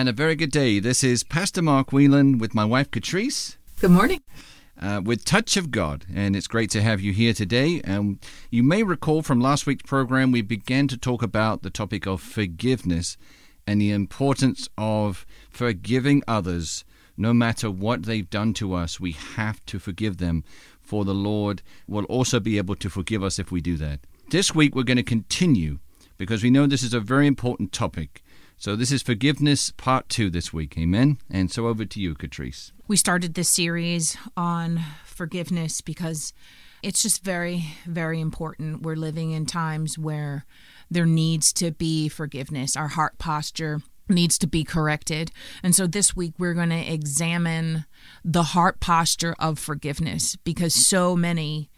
And a very good day. This is Pastor Mark Whelan with my wife Catrice. Good morning. Uh, with Touch of God, and it's great to have you here today. Um, you may recall from last week's program, we began to talk about the topic of forgiveness and the importance of forgiving others. No matter what they've done to us, we have to forgive them, for the Lord will also be able to forgive us if we do that. This week, we're going to continue because we know this is a very important topic. So, this is forgiveness part two this week. Amen. And so, over to you, Catrice. We started this series on forgiveness because it's just very, very important. We're living in times where there needs to be forgiveness. Our heart posture needs to be corrected. And so this week we're going to examine the heart posture of forgiveness because so many,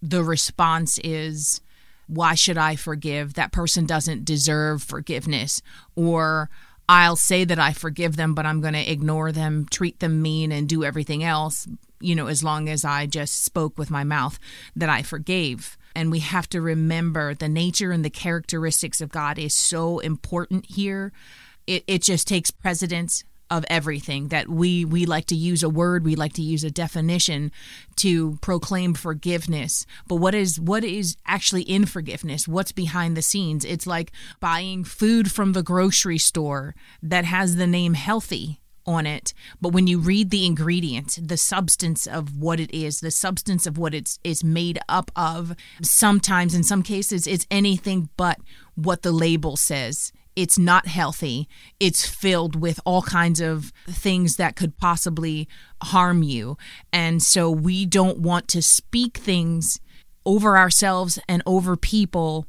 the response is, why should I forgive? That person doesn't deserve forgiveness. Or I'll say that I forgive them, but I'm going to ignore them, treat them mean, and do everything else, you know, as long as I just spoke with my mouth that I forgave. And we have to remember the nature and the characteristics of God is so important here. It, it just takes precedence of everything that we we like to use a word we like to use a definition to proclaim forgiveness. But what is what is actually in forgiveness? What's behind the scenes? It's like buying food from the grocery store that has the name healthy on it. But when you read the ingredients the substance of what it is the substance of what it's is made up of sometimes in some cases it's anything but what the label says it's not healthy. It's filled with all kinds of things that could possibly harm you. And so we don't want to speak things over ourselves and over people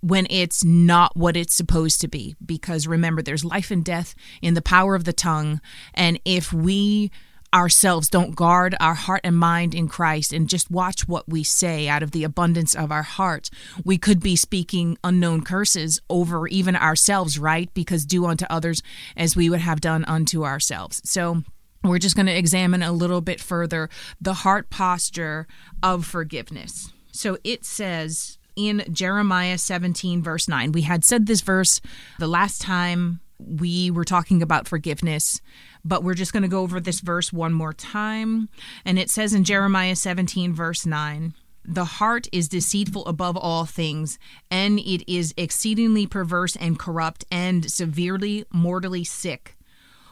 when it's not what it's supposed to be. Because remember, there's life and death in the power of the tongue. And if we ourselves don't guard our heart and mind in Christ and just watch what we say out of the abundance of our heart, we could be speaking unknown curses over even ourselves, right? Because do unto others as we would have done unto ourselves. So, we're just going to examine a little bit further the heart posture of forgiveness. So it says in Jeremiah 17, verse 9, we had said this verse the last time we were talking about forgiveness, but we're just going to go over this verse one more time. And it says in Jeremiah 17, verse 9, the heart is deceitful above all things, and it is exceedingly perverse and corrupt and severely mortally sick.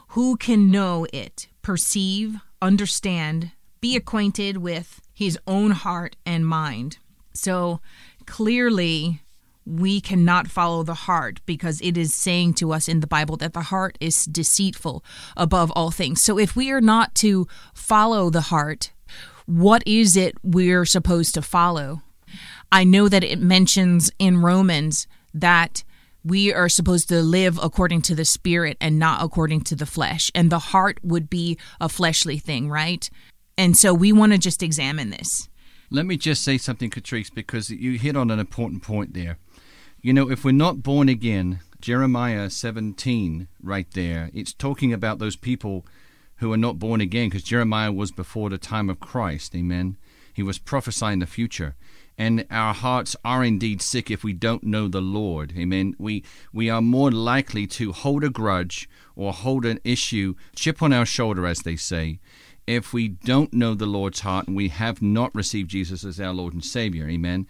Who can know it, perceive, understand, be acquainted with his own heart and mind? So clearly, we cannot follow the heart because it is saying to us in the Bible that the heart is deceitful above all things. So if we are not to follow the heart, what is it we're supposed to follow? I know that it mentions in Romans that we are supposed to live according to the spirit and not according to the flesh. And the heart would be a fleshly thing, right? And so we want to just examine this. Let me just say something, Catrice, because you hit on an important point there. You know, if we're not born again, Jeremiah 17, right there, it's talking about those people who are not born again because Jeremiah was before the time of Christ. Amen. He was prophesying the future. And our hearts are indeed sick if we don't know the Lord. Amen. We we are more likely to hold a grudge or hold an issue, chip on our shoulder, as they say, if we don't know the Lord's heart and we have not received Jesus as our Lord and Savior. Amen.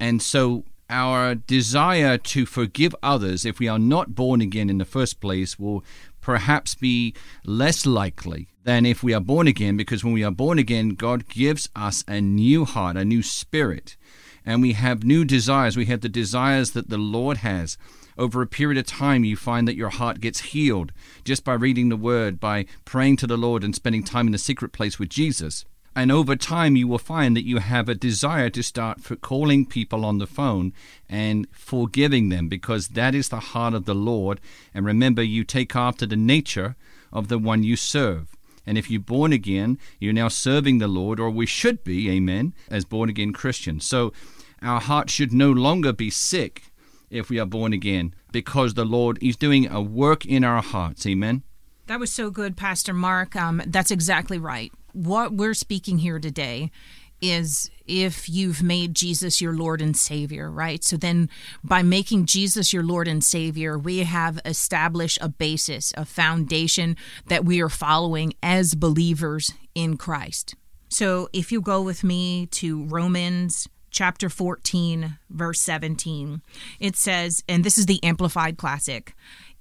And so our desire to forgive others if we are not born again in the first place will perhaps be less likely than if we are born again because when we are born again God gives us a new heart a new spirit. And we have new desires. We have the desires that the Lord has. Over a period of time you find that your heart gets healed just by reading the word by praying to the Lord and spending time in the secret place with Jesus and over time, you will find that you have a desire to start for calling people on the phone and forgiving them because that is the heart of the Lord. And remember, you take after the nature of the one you serve. And if you're born again, you're now serving the Lord, or we should be, amen, as born again Christians. So our heart should no longer be sick if we are born again because the Lord is doing a work in our hearts, amen. That was so good, Pastor Mark. Um, that's exactly right what we're speaking here today is if you've made Jesus your Lord and Savior, right? So then by making Jesus your Lord and Savior, we have established a basis, a foundation that we are following as believers in Christ. So if you go with me to Romans chapter 14, verse 17, it says, and this is the Amplified Classic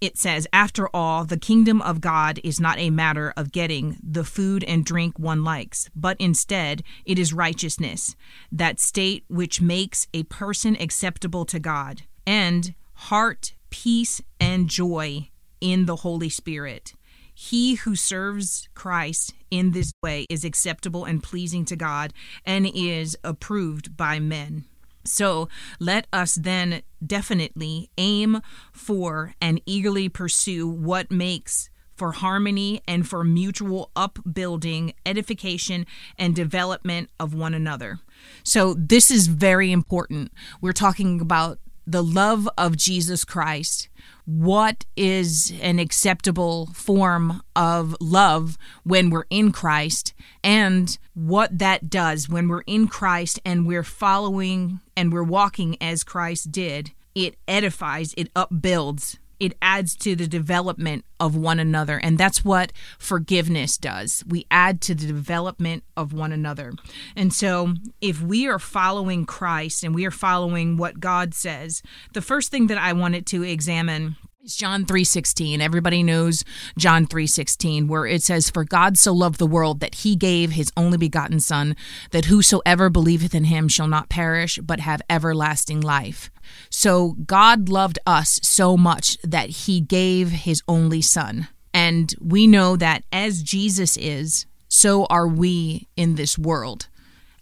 it says, After all, the kingdom of God is not a matter of getting the food and drink one likes, but instead it is righteousness, that state which makes a person acceptable to God, and heart, peace, and joy in the Holy Spirit. He who serves Christ in this way is acceptable and pleasing to God and is approved by men. So let us then definitely aim for and eagerly pursue what makes for harmony and for mutual upbuilding, edification, and development of one another. So, this is very important. We're talking about the love of Jesus Christ what is an acceptable form of love when we're in Christ and what that does when we're in Christ and we're following and we're walking as Christ did. It edifies, it upbuilds, it adds to the development of one another. And that's what forgiveness does. We add to the development of one another. And so, if we are following Christ and we are following what God says, the first thing that I wanted to examine is John 3:16. Everybody knows John 3:16 where it says for God so loved the world that he gave his only begotten son that whosoever believeth in him shall not perish but have everlasting life. So God loved us so much that he gave his only son. And we know that as Jesus is, so are we in this world.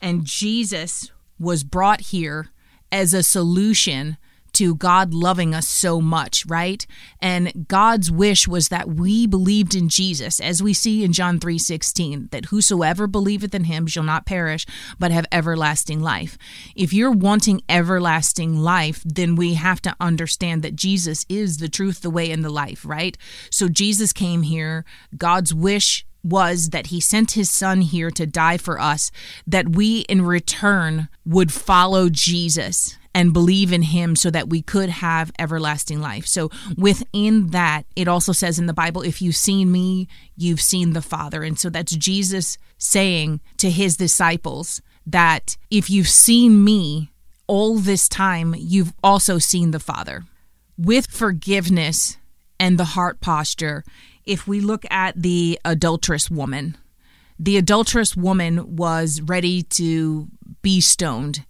And Jesus was brought here as a solution to God loving us so much, right? And God's wish was that we believed in Jesus, as we see in John 3:16, that whosoever believeth in him shall not perish, but have everlasting life. If you're wanting everlasting life, then we have to understand that Jesus is the truth, the way, and the life, right? So Jesus came here. God's wish was that he sent his son here to die for us, that we in return would follow Jesus and believe in him so that we could have everlasting life. So within that, it also says in the Bible, if you've seen me, you've seen the Father. And so that's Jesus saying to his disciples that if you've seen me all this time, you've also seen the Father. With forgiveness and the heart posture, if we look at the adulterous woman, the adulterous woman was ready to be stoned.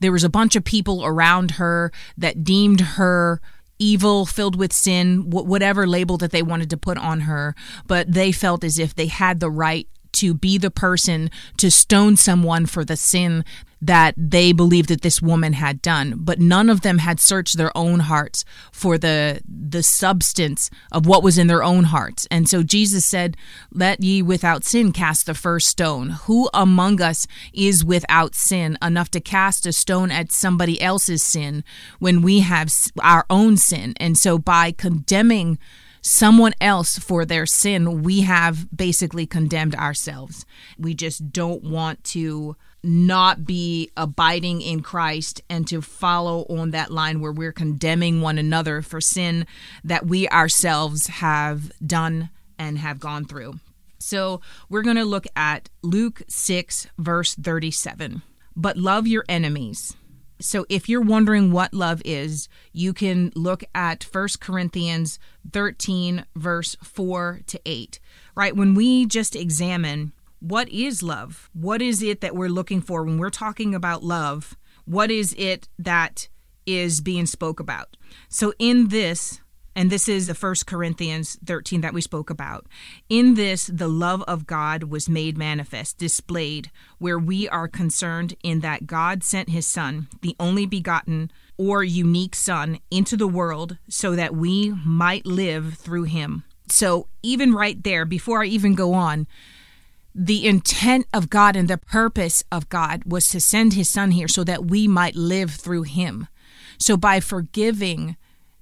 There was a bunch of people around her that deemed her evil, filled with sin, whatever label that they wanted to put on her, but they felt as if they had the right to be the person to stone someone for the sin that they believed that this woman had done but none of them had searched their own hearts for the the substance of what was in their own hearts. And so Jesus said let ye without sin cast the first stone. Who among us is without sin enough to cast a stone at somebody else's sin when we have our own sin? And so by condemning someone else for their sin, we have basically condemned ourselves. We just don't want to not be abiding in Christ and to follow on that line where we're condemning one another for sin that we ourselves have done and have gone through. So we're going to look at Luke 6, verse 37. But love your enemies so if you're wondering what love is, you can look at 1 Corinthians 13 verse 4 to 8. Right? When we just examine what is love? What is it that we're looking for when we're talking about love? What is it that is being spoke about? So in this and this is the first Corinthians 13 that we spoke about. In this, the love of God was made manifest, displayed, where we are concerned in that God sent his Son, the only begotten or unique Son, into the world so that we might live through him. So, even right there, before I even go on, the intent of God and the purpose of God was to send his Son here so that we might live through him. So, by forgiving,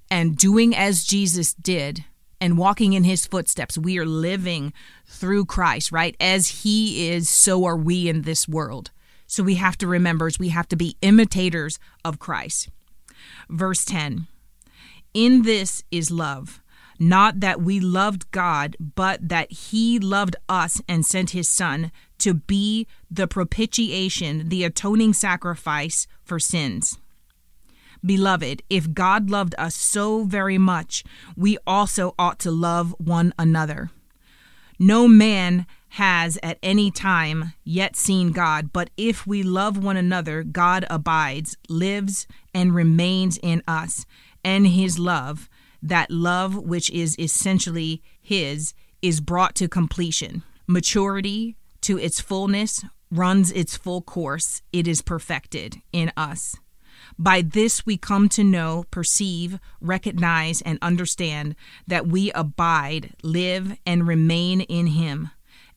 and doing as Jesus did and walking in his footsteps. We are living through Christ, right? As he is, so are we in this world. So we have to remember we have to be imitators of Christ. Verse 10 In this is love, not that we loved God, but that He loved us and sent His Son to be the propitiation, the atoning sacrifice for sins. Beloved, if God loved us so very much, we also ought to love one another. No man has at any time yet seen God, but if we love one another, God abides, lives, and remains in us, and his love, that love which is essentially his, is brought to completion. Maturity to its fullness runs its full course, it is perfected in us. By this we come to know, perceive, recognize, and understand that we abide, live, and remain in Him,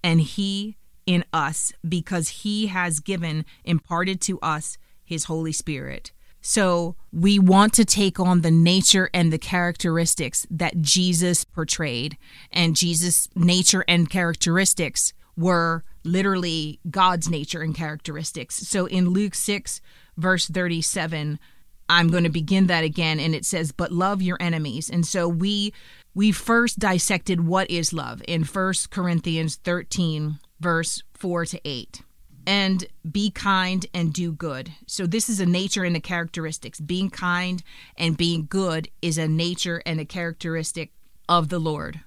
and He in us, because He has given, imparted to us His Holy Spirit. So we want to take on the nature and the characteristics that Jesus portrayed. And Jesus' nature and characteristics were literally God's nature and characteristics. So in Luke 6, verse 37, I'm going to begin that again and it says but love your enemies. And so we we first dissected what is love in First Corinthians 13 verse 4 to 8. And be kind and do good. So, this is a nature and a characteristics. Being kind and being good is a nature and a characteristic of the Lord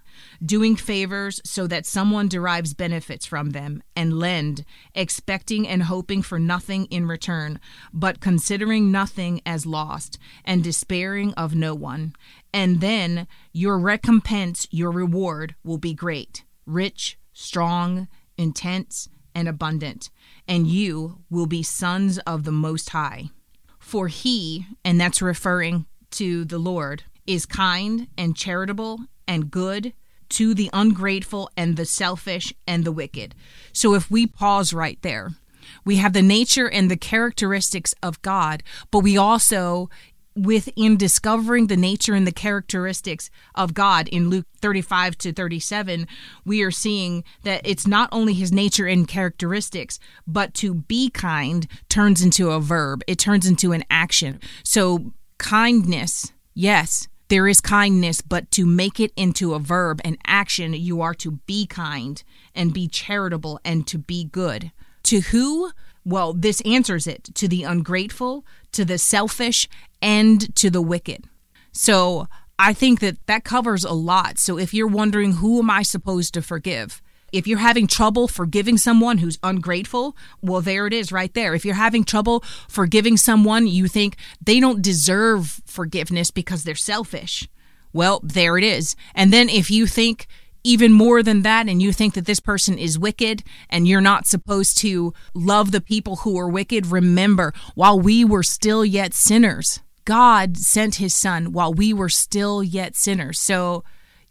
doing favors so that someone derives benefits from them, and lend, expecting and hoping for nothing in return, but considering nothing as lost, and despairing of no one. And then your recompense, your reward, will be great, rich, strong, intense, and abundant, and you will be sons of the Most High. For he, and that's referring to the Lord, is kind and charitable and good to the ungrateful and the selfish and the wicked. So if we pause right there, we have the nature and the characteristics of God, but we also within discovering the nature and the characteristics of God in Luke 35 to 37, we are seeing that it's not only his nature and characteristics, but to be kind turns into a verb, it turns into an action. So, kindness, yes, there is kindness, but to make it into a verb, an action, you are to be kind and be charitable and to be good. To who? Well, this answers it to the ungrateful, to the selfish, and to the wicked. So I think that that covers a lot. So if you're wondering, who am I supposed to forgive? If you're having trouble forgiving someone who's ungrateful, well, there it is right there. If you're having trouble forgiving someone you think they don't deserve forgiveness because they're selfish, well, there it is. And then if you think even more than that and you think that this person is wicked and you're not supposed to love the people who are wicked, remember, while we were still yet sinners, God sent his son while we were still yet sinners. So,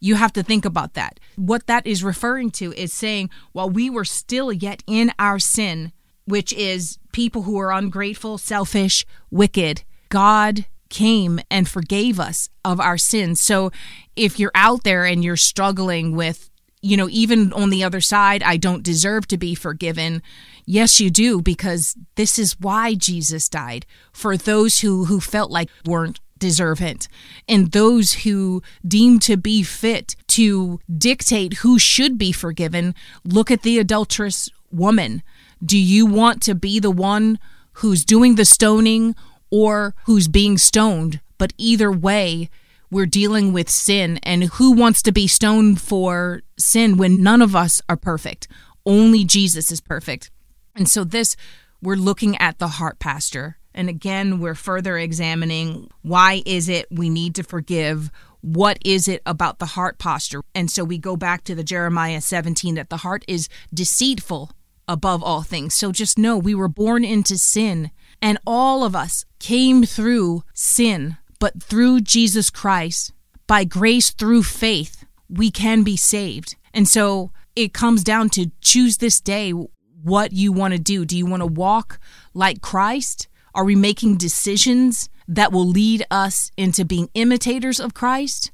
you have to think about that. What that is referring to is saying, while we were still yet in our sin, which is people who are ungrateful, selfish, wicked, God came and forgave us of our sins. So if you're out there and you're struggling with, you know, even on the other side, I don't deserve to be forgiven. Yes, you do, because this is why Jesus died for those who, who felt like weren't deservant, and those who deem to be fit to dictate who should be forgiven. Look at the adulterous woman. Do you want to be the one who's doing the stoning or who's being stoned? But either way, we're dealing with sin, and who wants to be stoned for sin when none of us are perfect? Only Jesus is perfect. And so, this, we're looking at the heart pastor and again, we're further examining why is it we need to forgive? What is it about the heart posture? And so we go back to the Jeremiah 17 that the heart is deceitful above all things. So just know we were born into sin and all of us came through sin, but through Jesus Christ, by grace through faith, we can be saved. And so it comes down to choose this day what you want to do. Do you want to walk like Christ? Are we making decisions that will lead us into being imitators of Christ?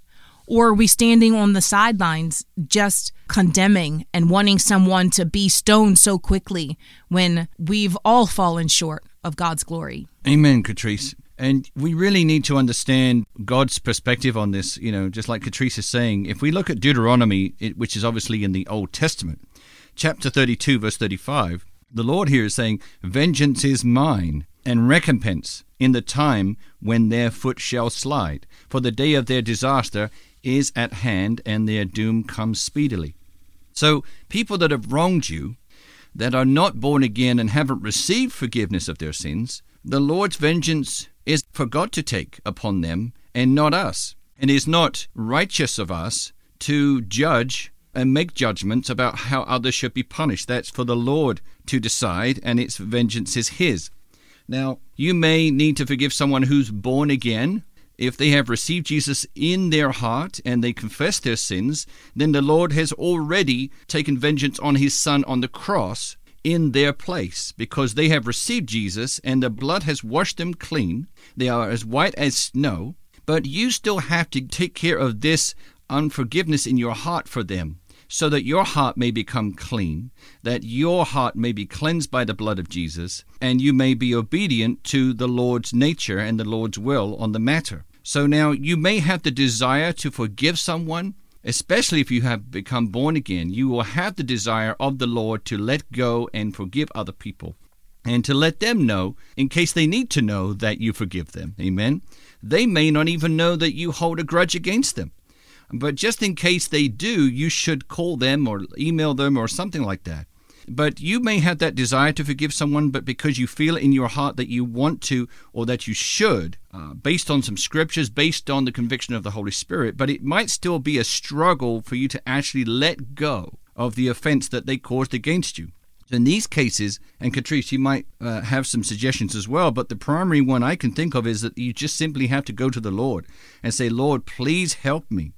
Or are we standing on the sidelines just condemning and wanting someone to be stoned so quickly when we've all fallen short of God's glory? Amen, Catrice. And we really need to understand God's perspective on this. You know, just like Catrice is saying, if we look at Deuteronomy, which is obviously in the Old Testament, chapter 32, verse 35, the Lord here is saying, Vengeance is mine, and recompense in the time when their foot shall slide. For the day of their disaster is at hand, and their doom comes speedily. So, people that have wronged you, that are not born again and haven't received forgiveness of their sins, the Lord's vengeance is for God to take upon them and not us. And it is not righteous of us to judge and make judgments about how others should be punished. That's for the Lord to decide, and its vengeance is His. Now, you may need to forgive someone who's born again. If they have received Jesus in their heart and they confess their sins, then the Lord has already taken vengeance on His Son on the cross in their place because they have received Jesus and the blood has washed them clean. They are as white as snow. But you still have to take care of this unforgiveness in your heart for them so that your heart may become clean, that your heart may be cleansed by the blood of Jesus, and you may be obedient to the Lord's nature and the Lord's will on the matter. So now you may have the desire to forgive someone, especially if you have become born again. You will have the desire of the Lord to let go and forgive other people. And to let them know, in case they need to know, that you forgive them. Amen. They may not even know that you hold a grudge against them. But just in case they do, you should call them or email them or something like that. But you may have that desire to forgive someone, but because you feel in your heart that you want to or that you should, uh, based on some scriptures, based on the conviction of the Holy Spirit, but it might still be a struggle for you to actually let go of the offense that they caused against you. In these cases, and Catrice, you might uh, have some suggestions as well, but the primary one I can think of is that you just simply have to go to the Lord and say, Lord, please help me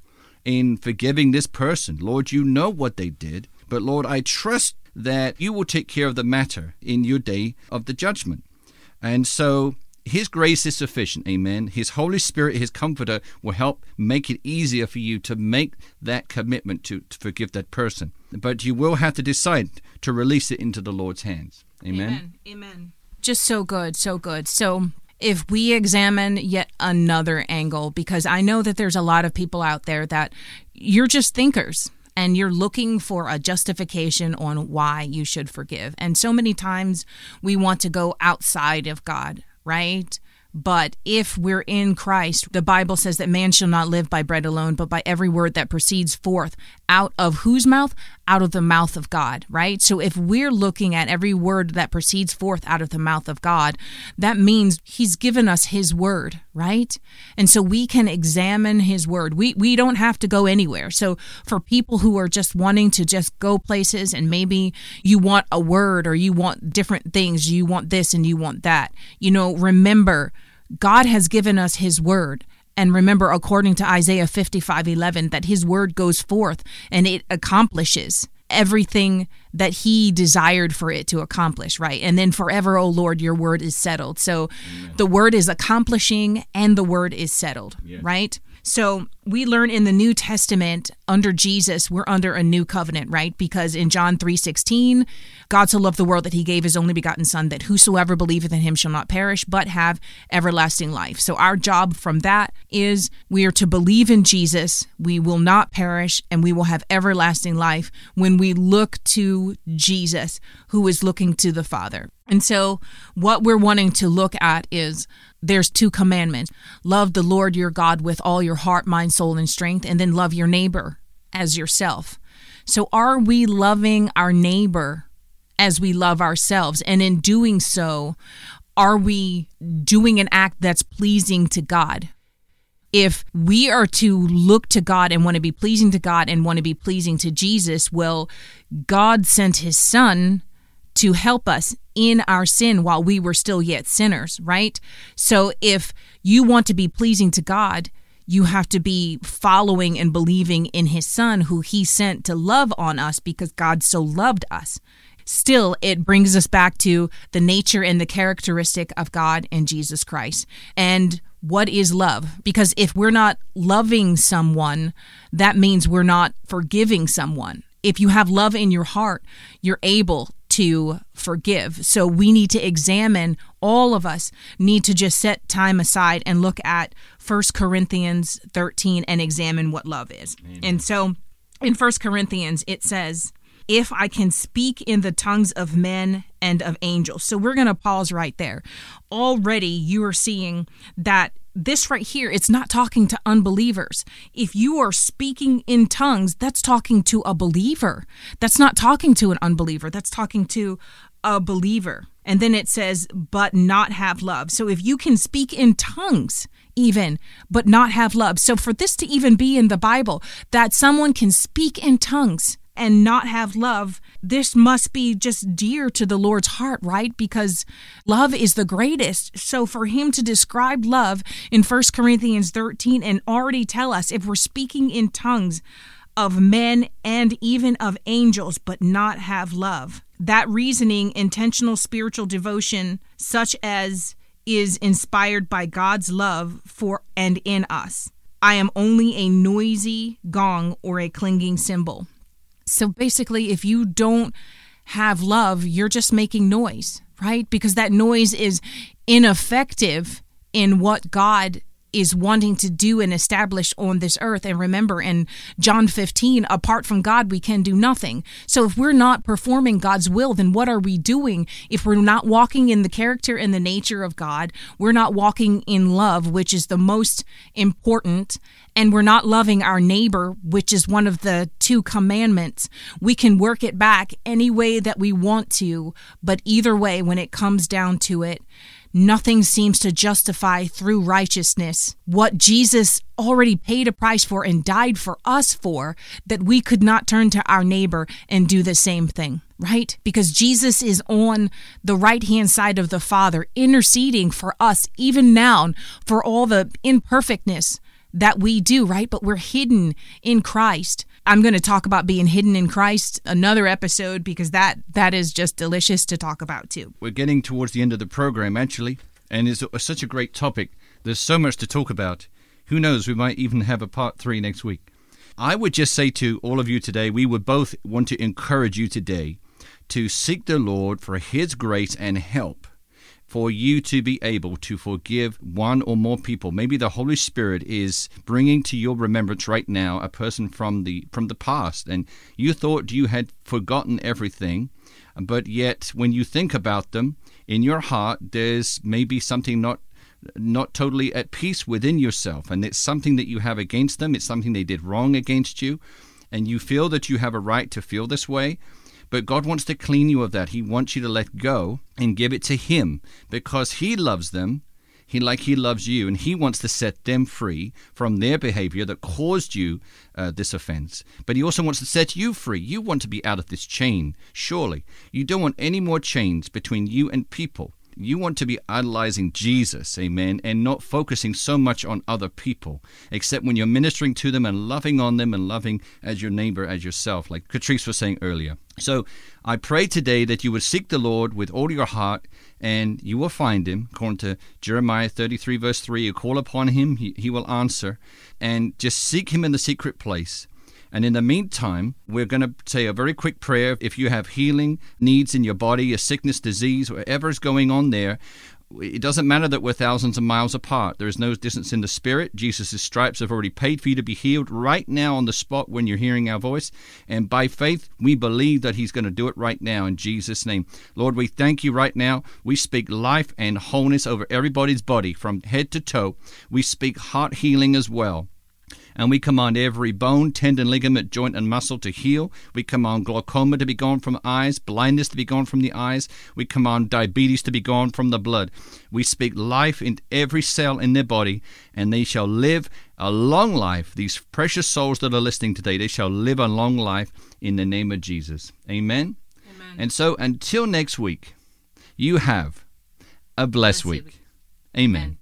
in forgiving this person. Lord, you know what they did, but Lord, I trust that you will take care of the matter in your day of the judgment. And so his grace is sufficient, amen. His Holy Spirit, His Comforter, will help make it easier for you to make that commitment to, to forgive that person. But you will have to decide to release it into the Lord's hands. Amen. Amen. Amen. Just so good, so good. So if we examine yet another angle, because I know that there's a lot of people out there that you're just thinkers and you're looking for a justification on why you should forgive. And so many times we want to go outside of God, right? But if we're in Christ, the Bible says that man shall not live by bread alone, but by every word that proceeds forth out of whose mouth? Out of the mouth of God, right? So if we're looking at every word that proceeds forth out of the mouth of God, that means He's given us His word, right? And so we can examine His word. We we don't have to go anywhere. So for people who are just wanting to just go places and maybe you want a word or you want different things, you want this and you want that, you know, remember God has given us His word. And remember, according to Isaiah 55 11, that his word goes forth and it accomplishes everything that he desired for it to accomplish, right? And then forever, O Lord, your word is settled. So Amen. the word is accomplishing and the word is settled, right? So we learn in the New Testament under Jesus, we're under a new covenant, right? Because in John 3:16, God so loved the world that he gave his only begotten son that whosoever believeth in him shall not perish but have everlasting life. So our job from that is we are to believe in Jesus, we will not perish and we will have everlasting life when we look to Jesus who is looking to the Father. And so what we're wanting to look at is there's two commandments love the Lord your God with all your heart, mind, soul, and strength, and then love your neighbor as yourself. So, are we loving our neighbor as we love ourselves? And in doing so, are we doing an act that's pleasing to God? If we are to look to God and want to be pleasing to God and want to be pleasing to Jesus, well, God sent his son to help us in our sin while we were still yet sinners, right? So if you want to be pleasing to God, you have to be following and believing in his son who he sent to love on us because God so loved us. Still, it brings us back to the nature and the characteristic of God and Jesus Christ. And what is love? Because if we're not loving someone, that means we're not forgiving someone. If you have love in your heart, you're able to forgive. So we need to examine, all of us need to just set time aside and look at First Corinthians 13 and examine what love is. Amen. And so in First Corinthians, it says, if I can speak in the tongues of men and of angels. So we're going to pause right there. Already you are seeing that this right here, it's not talking to unbelievers. If you are speaking in tongues, that's talking to a believer. That's not talking to an unbeliever. That's talking to a believer. And then it says, but not have love. So if you can speak in tongues, even, but not have love. So for this to even be in the Bible, that someone can speak in tongues and not have love, this must be just dear to the Lord's heart, right? Because love is the greatest. So for him to describe love in 1 Corinthians 13 and already tell us if we're speaking in tongues of men and even of angels, but not have love, that reasoning, intentional spiritual devotion, such as is inspired by God's love for and in us. I am only a noisy gong or a clinging cymbal. So basically, if you don't have love, you're just making noise, right? Because that noise is ineffective in what God is wanting to do and establish on this earth. And remember, in John 15, apart from God, we can do nothing. So if we're not performing God's will, then what are we doing? If we're not walking in the character and the nature of God, we're not walking in love, which is the most important, and we're not loving our neighbor, which is one of the two commandments. We can work it back any way that we want to, but either way, when it comes down to it, Nothing seems to justify through righteousness what Jesus already paid a price for and died for us for, that we could not turn to our neighbor and do the same thing, right? Because Jesus is on the right hand side of the Father, interceding for us, even now, for all the imperfectness that we do, right? But we're hidden in Christ. I'm going to talk about being hidden in Christ another episode because that that is just delicious to talk about too. We're getting towards the end of the program actually, and it's such a great topic. There's so much to talk about. Who knows, we might even have a part 3 next week. I would just say to all of you today, we would both want to encourage you today to seek the Lord for his grace and help for you to be able to forgive one or more people. Maybe the Holy Spirit is bringing to your remembrance right now a person from the from the past and you thought you had forgotten everything, but yet when you think about them in your heart there's maybe something not not totally at peace within yourself and it's something that you have against them, it's something they did wrong against you and you feel that you have a right to feel this way but God wants to clean you of that. He wants you to let go and give it to Him because He loves them. He like He loves you, and He wants to set them free from their behavior that caused you uh, this offense. But He also wants to set you free. You want to be out of this chain, surely. You don't want any more chains between you and people. You want to be idolizing Jesus, amen, and not focusing so much on other people, except when you're ministering to them and loving on them and loving as your neighbor as yourself, like Catrice was saying earlier. So I pray today that you would seek the Lord with all your heart and you will find him. According to Jeremiah 33, verse 3, you call upon him, he, he will answer. And just seek him in the secret place. And in the meantime, we're going to say a very quick prayer. If you have healing needs in your body, a sickness, disease, whatever is going on there, it doesn't matter that we're thousands of miles apart. There is no distance in the spirit. Jesus' stripes have already paid for you to be healed right now on the spot when you're hearing our voice. And by faith, we believe that He's going to do it right now in Jesus' name. Lord, we thank you right now. We speak life and wholeness over everybody's body from head to toe. We speak heart healing as well. And we command every bone, tendon, ligament, joint, and muscle to heal. We command glaucoma to be gone from eyes, blindness to be gone from the eyes. We command diabetes to be gone from the blood. We speak life in every cell in their body, and they shall live a long life. These precious souls that are listening today, they shall live a long life in the name of Jesus. Amen. Amen. And so until next week, you have a blessed week. week. Amen. Amen.